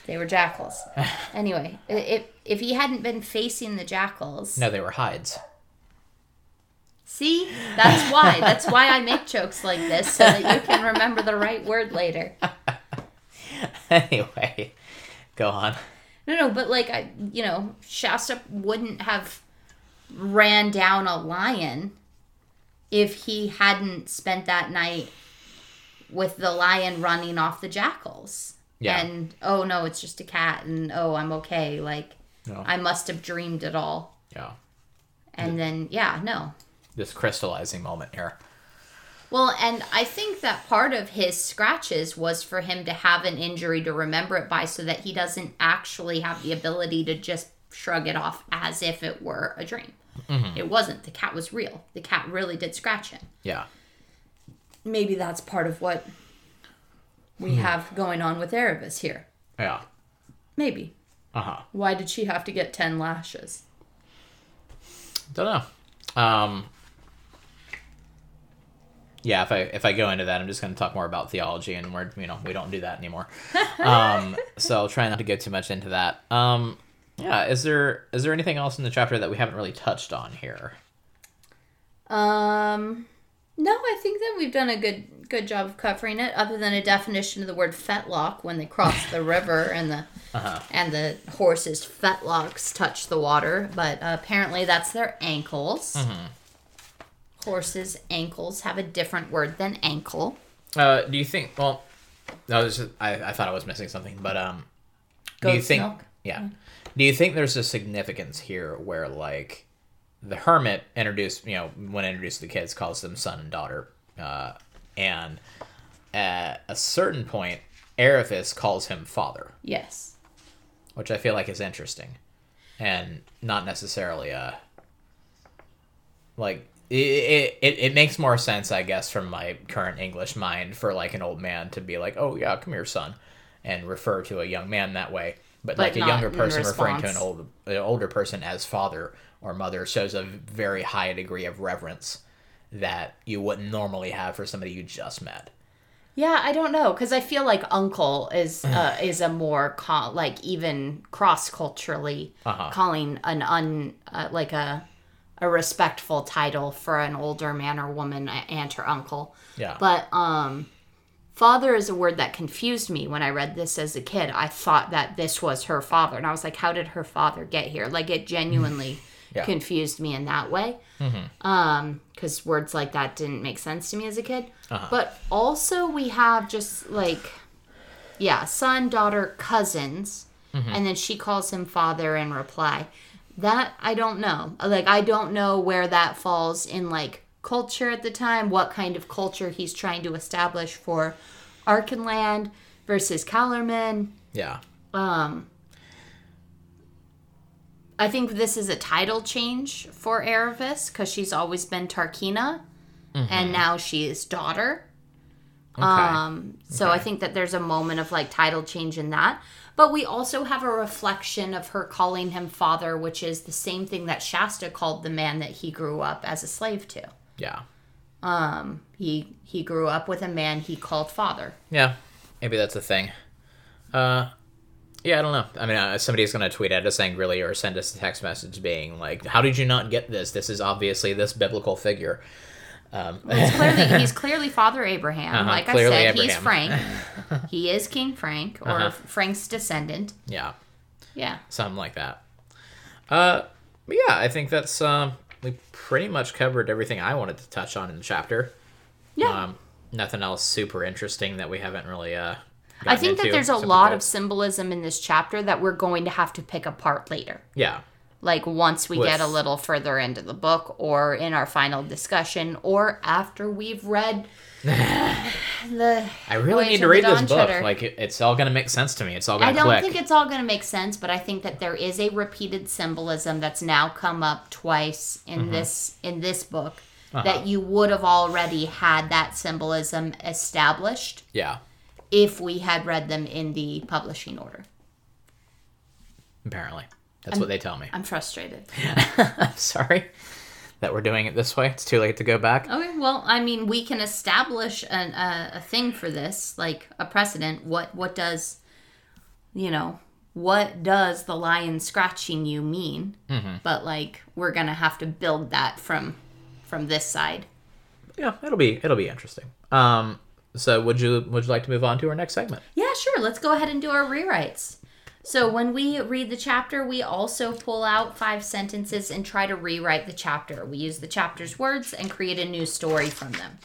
they were jackals. Anyway, if if he hadn't been facing the jackals, No, they were hides. See, that's why. That's why I make jokes like this so that you can remember the right word later. anyway, go on. No, no, but like I, you know, Shasta wouldn't have ran down a lion if he hadn't spent that night with the lion running off the jackals. Yeah. And oh no, it's just a cat, and oh I'm okay. Like No. I must have dreamed it all. Yeah. And then yeah, no. This crystallizing moment here. Well, and I think that part of his scratches was for him to have an injury to remember it by so that he doesn't actually have the ability to just shrug it off as if it were a dream. It wasn't. The cat was real. The cat really did scratch him. Yeah. Maybe that's part of what we have going on with Aravis here. Yeah. Maybe. Uh huh. Why did she have to get 10 lashes? Don't know. Um. Yeah, if I if I go into that, I'm just going to talk more about theology, and we're you know we don't do that anymore. um, so I'll try not to get too much into that. Um, yeah, is there is there anything else in the chapter that we haven't really touched on here? Um, no, I think that we've done a good good job of covering it. Other than a definition of the word fetlock when they cross the river and the and the horses' fetlocks touch the water, but uh, apparently that's their ankles. Horses' ankles have a different word than ankle. Uh, do you think? Well, I was just, I, I thought I was missing something, but um, do you think? milk? Yeah. Do you think there's a significance here where like the hermit introduced, you know, when introduced to the kids, calls them son and daughter, uh, and at a certain point, Aravis calls him father, Yes. which I feel like is interesting, and not necessarily a like it, it, it makes more sense, I guess, from my current English mind for like an old man to be like, "Oh yeah, come here, son," and refer to a young man that way. But, But like a younger person referring to an old an older person as father or mother shows a very high degree of reverence that you wouldn't normally have for somebody you just met. Yeah, I don't know because I feel like uncle is uh, is a more co- like even cross culturally Uh-huh. calling an un uh, like a a respectful title for an older man or woman aunt or uncle. Yeah. But um, father is a word that confused me when I read this as a kid. I thought that this was her father, and I was like, how did her father get here? Like it genuinely Yeah. confused me in that way um because words like that didn't make sense to me as a kid Uh-huh. but also we have just like yeah, son, daughter, cousins, Mm-hmm. and then she calls him father in reply. That I don't know. Like I don't know where that falls in like culture at the time, what kind of culture he's trying to establish for Archenland versus Calormen. Yeah. Um I think this is a title change for Aravis because she's always been Tarkheena, and now she is daughter. Mm-hmm. Okay. Um, so I think that there's a moment of like title change in that. But we also have a reflection of her calling him father, which is the same thing that Shasta called the man that he grew up as a slave to. yeah. Um, he he grew up with a man he called father. Yeah. Maybe that's a thing. Uh, yeah, I don't know. I mean, uh, somebody's gonna tweet at us angrily or send us a text message being like, "How did you not get this? This is obviously this biblical figure." Um, It's clearly he's clearly Father Abraham. Uh-huh, like I said, he's Frank. he is King Frank or Uh-huh. Frank's descendant. yeah. Yeah. something like that. Uh, but yeah, I think that's um, we pretty much covered everything I wanted to touch on in the chapter. Yeah. Um, nothing else super interesting that we haven't really. Uh, I think that there's a lot of symbolism in this chapter that we're going to have to pick apart later. yeah, Like once we With- get a little further into the book or in our final discussion or after we've read the I really need to read this book. Treader. Like it, it's all gonna make sense to me. It's all I gonna I don't click. think it's all going to make sense, but I think that there is a repeated symbolism that's now come up twice in Mm-hmm. this in this book Uh-huh. that you would have already had that symbolism established yeah, if we had read them in the publishing order. apparently that's what they tell me. I'm frustrated. I'm sorry that we're doing it this way. It's too late to go back. Okay, well, I mean, we can establish an, a, a thing for this, like a precedent. What what does, you know, what does the lion scratching you mean? Mm-hmm. But like, we're gonna have to build that from from this side. Yeah, it'll be it'll be interesting. Um, so would you would you like to move on to our next segment? Yeah, sure. Let's go ahead and do our rewrites. So when we read the chapter, we also pull out five sentences and try to rewrite the chapter. We use the chapter's words and create a new story from them.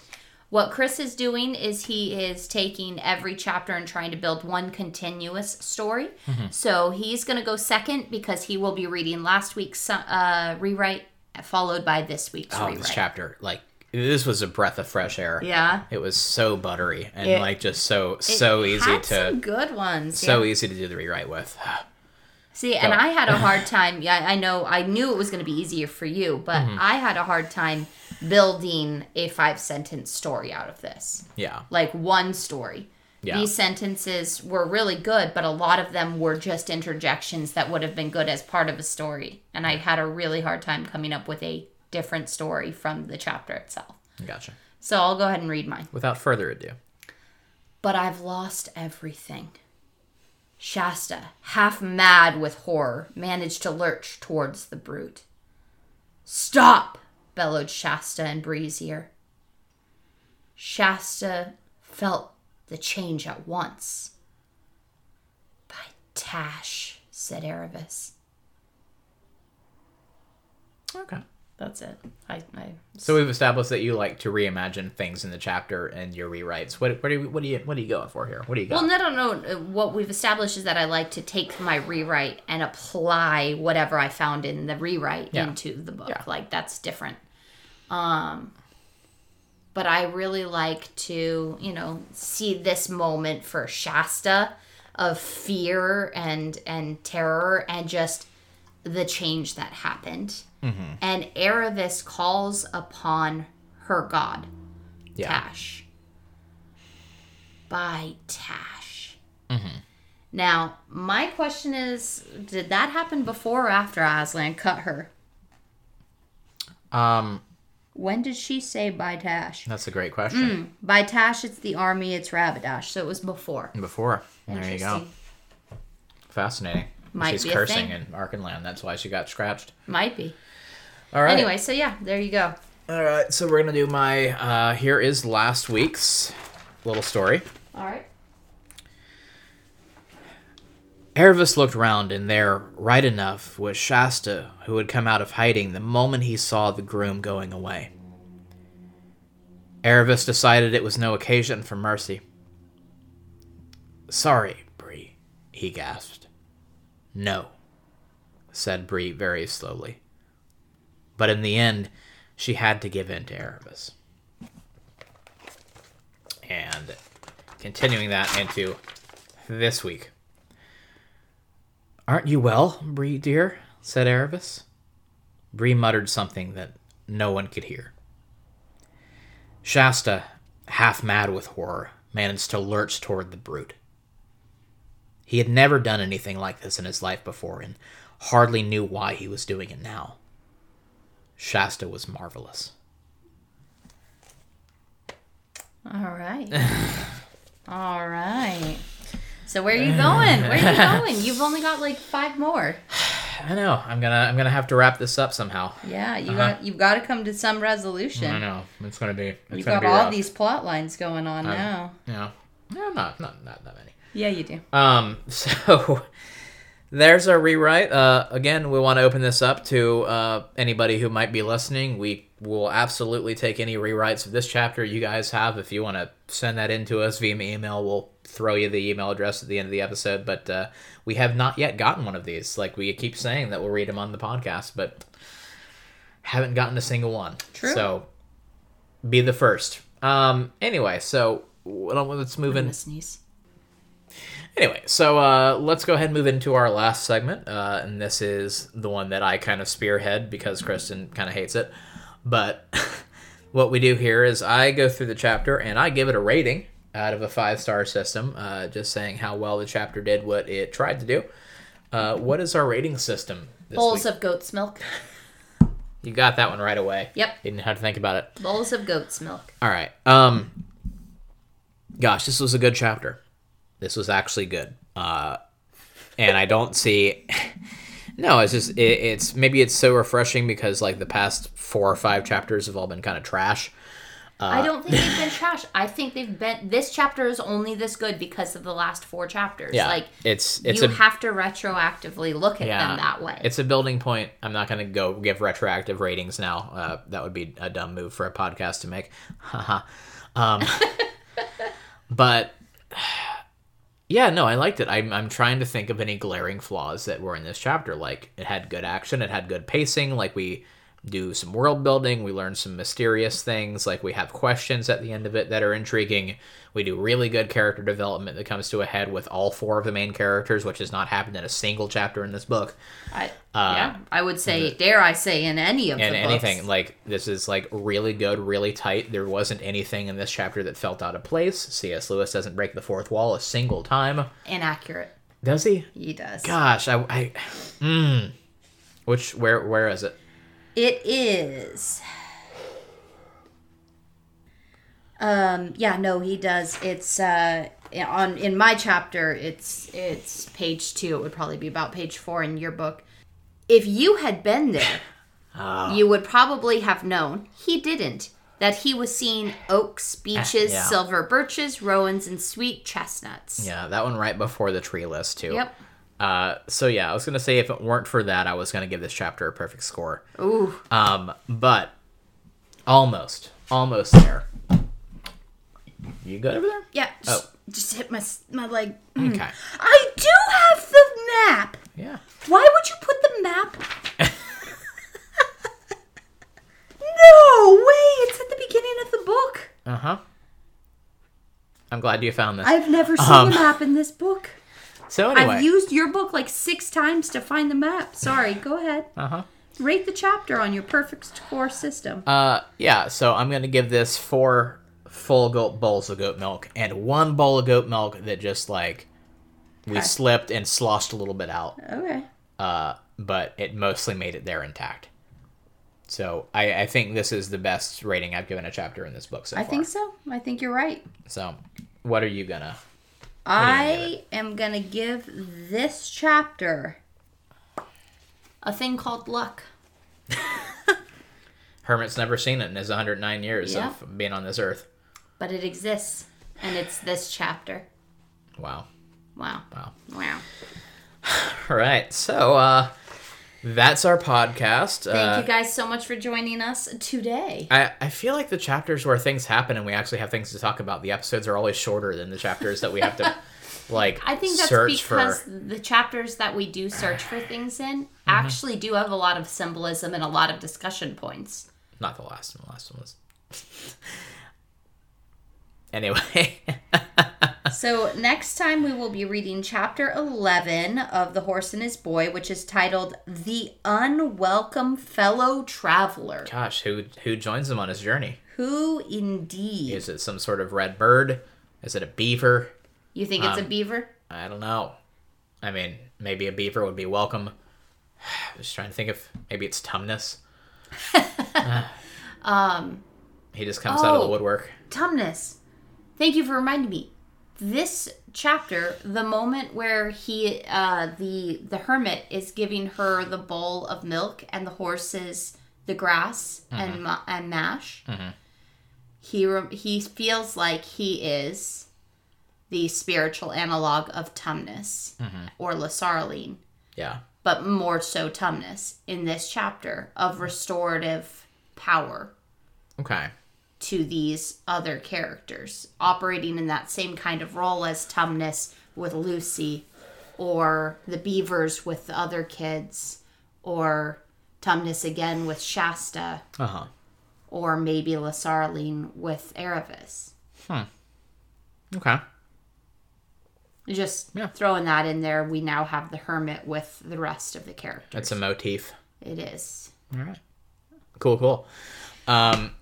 What Chris is doing is he is taking every chapter and trying to build one continuous story. So he's going to go second because he will be reading last week's uh, rewrite followed by this week's Oh, rewrite. this chapter, like this was a breath of fresh air. Yeah. It was so buttery and It- like just so so easy to good ones. so yeah. easy to do the rewrite with. See, and I had a hard time. Yeah, I know. I knew it was going to be easier for you, but Mm-hmm. I had a hard time building a five sentence story out of this. yeah. Like one story. Yeah. These sentences were really good, but a lot of them were just interjections that would have been good as part of a story. And I had a really hard time coming up with a different story from the chapter itself. Gotcha. So I'll go ahead and read mine. Without further ado. But I've lost everything. Shasta, half mad with horror, managed to lurch towards the brute. Stop! bellowed Shasta in Bree's ear. Shasta felt the change at once. By Tash, said Aravis. Okay. That's it. I, I So we've established that you like to reimagine things in the chapter and your rewrites. What what are you what are you what are you going for here? What do you got? Well, no, no, no. What we've established is that I like to take my rewrite and apply whatever I found in the rewrite Yeah. into the book. Yeah. Like that's different. Um, but I really like to, you know, see this moment for Shasta of fear and and terror and just the change that happened. Mm-hmm. And Aravis calls upon her god. yeah. Tash. By Tash. Mm-hmm. Now, my question is did that happen before or after Aslan cut her? Um When did she say by Tash? that's a great question. By Tash, it's the army, it's Rabadash, so it was before. Before. There you go. Fascinating. Might She's be cursing in Archenland. That's why she got scratched. Might be. All right. Anyway, so yeah, there you go. All right. So we're gonna do my. Uh, here is last week's little story. All right. Aravis looked round, and there, right enough, was Shasta, who had come out of hiding the moment he saw the groom going away. Aravis decided it was no occasion for mercy. Sorry, Bree, he gasped. No, said Bree very slowly. But in the end, she had to give in to Aravis. And continuing that into this week. Aren't you well, Bree dear? said Aravis. Bree muttered something that no one could hear. Shasta, half mad with horror, managed to lurch toward the brute. He had never done anything like this in his life before and hardly knew why he was doing it now. Shasta was marvelous. All right. All right. So where are you going? Where are you going? You've only got like five more. I know. I'm gonna I'm gonna have to wrap this up somehow. Yeah, you Uh-huh. got you've got to come to some resolution. I know. It's gonna be. It's You've gonna got be all rough. these plot lines going on now. Yeah. No, not not not that many. Yeah, you do. Um, so there's our rewrite. Uh, again, we want to open this up to uh, anybody who might be listening. We will absolutely take any rewrites of this chapter you guys have. If you want to send that in to us via email, we'll throw you the email address at the end of the episode. But uh, we have not yet gotten one of these. Like we keep saying that we'll read them on the podcast, but haven't gotten a single one. True. So be the first. Um. Anyway, so let's move I'm in. sneeze. Anyway, so uh, let's go ahead and move into our last segment, uh, and this is the one that I kind of spearhead because Kristen kind of hates it. But what we do here is I go through the chapter and I give it a rating out of a five star system, uh, just saying how well the chapter did what it tried to do. Uh, what is our rating system Bowls week? of goat's milk. You got that one right away. Yep. Didn't have to think about it. Bowls of goat's milk. All right. Um gosh, this was a good chapter. This was actually good. Uh and I don't see No, it's just it, it's maybe it's so refreshing because like the past 4 or 5 chapters have all been kind of trash. I don't think they've been trash. I think they've been. This chapter is only this good because of the last four chapters. Yeah. Like it's it's you a have to retroactively look at yeah, them that way. It's a building point. I'm not going to go give retroactive ratings now. Uh, that would be a dumb move for a podcast to make. Um, but yeah, no, I liked it. I'm, I'm trying to think of any glaring flaws that were in this chapter. Like it had good action, it had good pacing. Like we do some world building, we learn some mysterious things. Like we have questions at the end of it that are intriguing. We do really good character development that comes to a head with all four of the main characters, which has not happened in a single chapter in this book. I, yeah, I would say, dare I say, in any of and the books. anything like this is like really good really tight there wasn't anything in this chapter that felt out of place cs lewis doesn't break the fourth wall a single time inaccurate. does he He does. gosh i i mm. which where where is it It is. Um. Yeah. No, he does. It's uh on in my chapter. It's it's page two. It would probably be about page four in your book. If you had been there, Ah. you would probably have known he didn't. That he was seeing oaks, beeches, yeah. silver birches, rowans, and sweet chestnuts. yeah that one right before the tree list too Yep. Uh so yeah i was gonna say if it weren't for that i was gonna give this chapter a perfect score Ooh. um but almost almost there you good over there Yeah. Just, Oh. just hit my my leg. okay I do have the map. yeah Why would you put the map? no way! It's at the beginning of the book. uh-huh i'm glad you found this I've never seen Um, the map in this book. So anyway I've used your book like six times to find the map. Sorry, go ahead. uh-huh Rate the chapter on your perfect score system. Uh, yeah, so I'm gonna give this four full goat bowls of goat milk and one bowl of goat milk that just like we Okay. slipped and sloshed a little bit out. Okay. Uh, but it mostly made it there intact. So I, I think this is the best rating I've given a chapter in this book so I far. think so. I think you're right. So, what are you gonna? I am gonna give this chapter a thing called luck. Hermit's never seen it in his 109 years Yeah. of being on this earth. But it exists. And it's this chapter. Wow, Wow. wow. Wow. All right, so uh, that's our podcast. Thank uh, you guys so much for joining us today. I, I feel like the chapters where things happen and we actually have things to talk about, the episodes are always shorter than the chapters that we have to like I think that's search because for the chapters that we do search for things in actually do have a lot of symbolism and a lot of discussion points. not the last one. The last one was anyway. So, next time we will be reading chapter 11 of The Horse and His Boy, which is titled The Unwelcome Fellow Traveler. Gosh, who who joins him on his journey? Who indeed? Is it some sort of red bird? Is it a beaver? You think it's a Um, beaver? I don't know. I mean, maybe a beaver would be welcome. Just trying to think if maybe it's Tumnus. Um, He just comes out of the Oh. woodwork. Tumnus. Thank you for reminding me. This chapter, the moment where he, uh, the the hermit is giving her the bowl of milk and the horses the grass and mm-hmm. ma- and mash. Mm-hmm. He re- he feels like he is the spiritual analog of Tumnus mm-hmm. or Lasaraleen, Yeah. but more so Tumnus in this chapter of restorative power Okay. To these other characters, operating in that same kind of role as Tumnus with Lucy, or the Beavers with the other kids, or Tumnus again with Shasta, Uh huh. or maybe Lasaraleen with Aravis. Okay. Just Yeah. throwing that in there, we now have the Hermit with the rest of the characters. That's a motif. It is. All right. Cool. Cool. Um,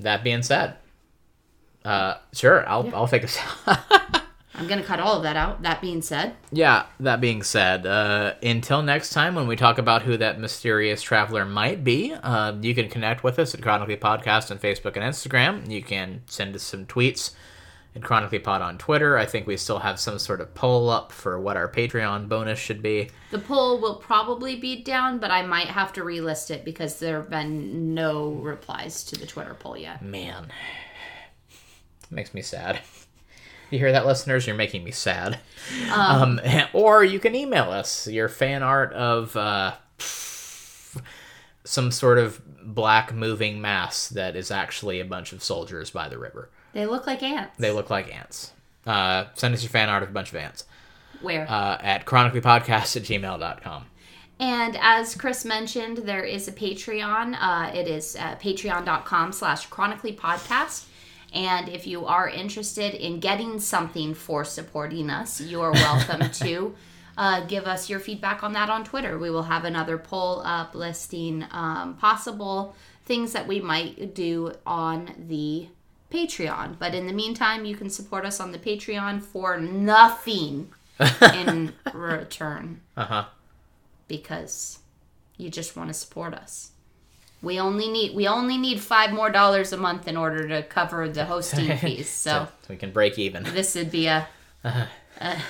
that being said, uh, sure, I'll I'll take this. I'm gonna cut all of that out. That being said, Yeah, that being said, uh, until next time when we talk about who that mysterious traveler might be, uh, you can connect with us at Chronically Podcast on Facebook and Instagram. You can send us some tweets at Chronically Pod on Twitter. I think we still have some sort of poll up for what our Patreon bonus should be. the poll will probably be down, but I might have to relist it because there have been no replies to the Twitter poll yet. Man, makes me sad. You hear that, listeners? You're making me sad. Um, or you can email us your fan art of uh, some sort of black moving mass that is actually a bunch of soldiers by the river. They look like ants. They look like ants. Uh, send us your fan art of a bunch of ants Where? uh, at chronicallypodcast at gmail.com. and as Chris mentioned, there is a Patreon. Uh, it is uh, patreon.com slash chronically podcast. And if you are interested in getting something for supporting us, you are welcome to uh, give us your feedback on that on Twitter. We will have another poll up listing um, possible things that we might do on the Patreon. But in the meantime, you can support us on the Patreon for nothing in return Uh huh. because you just want to support us. We only need we only need five more dollars a month in order to cover the hosting fees. So So we can break even. this would be a, a,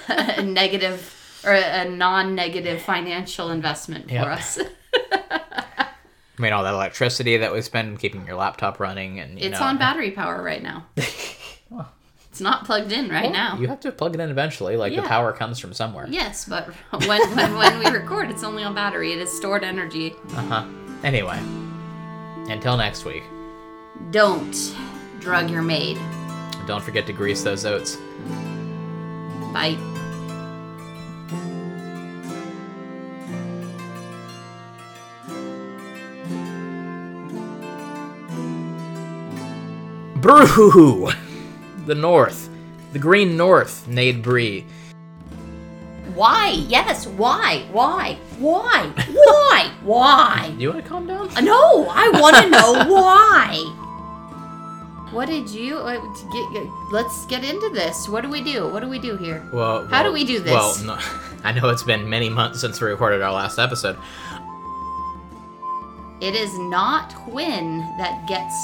a negative or a non-negative financial investment for Yep. us. I mean, all that electricity that we spend keeping your laptop running, and you It's know, on battery power right now. it's not plugged in right now. You have to plug it in eventually. Like the power comes from somewhere. Yes, but when, when when we record, it's only on battery. It is stored energy. Uh huh. Anyway, until next week, Don't drug your maid. don't forget to grease those oats. Bye. Brew! The North. The Green North, Nade Bree. Why? Yes, why? Why? Why? Why? Why? Do you want to calm down? No, I want to know why. What did you uh, to get, get- Let's get into this. What do we do? What do we do here? Well, How do we do this? Well, no, I know it's been many months since we recorded our last episode. It is not Hwin that gets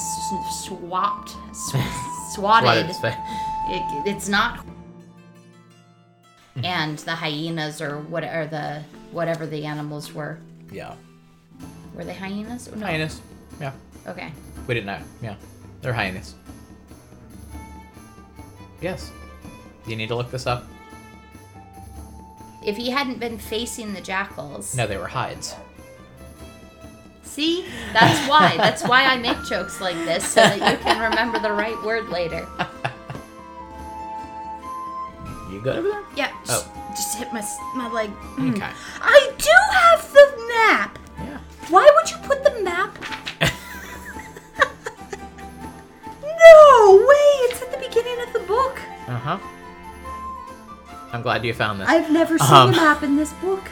swapped, s- What swatted. It, it's not. And the hyenas or what or the whatever the animals were. Yeah. Were they hyenas? No. Hyenas. Yeah. Okay. We didn't know. Yeah. They're hyenas. Yes. Do you need to look this up? If he hadn't been facing the jackals. No, they were hides. See? That's why. That's why I make jokes like this so that you can remember the right word later. You good over there? Yeah. Just, Oh. just hit my my leg. Mm. Okay. I do have the map. Yeah. Why would you put the map? no way! It's at the beginning of the book. Uh huh. I'm glad you found this. I've never seen Um. a map in this book.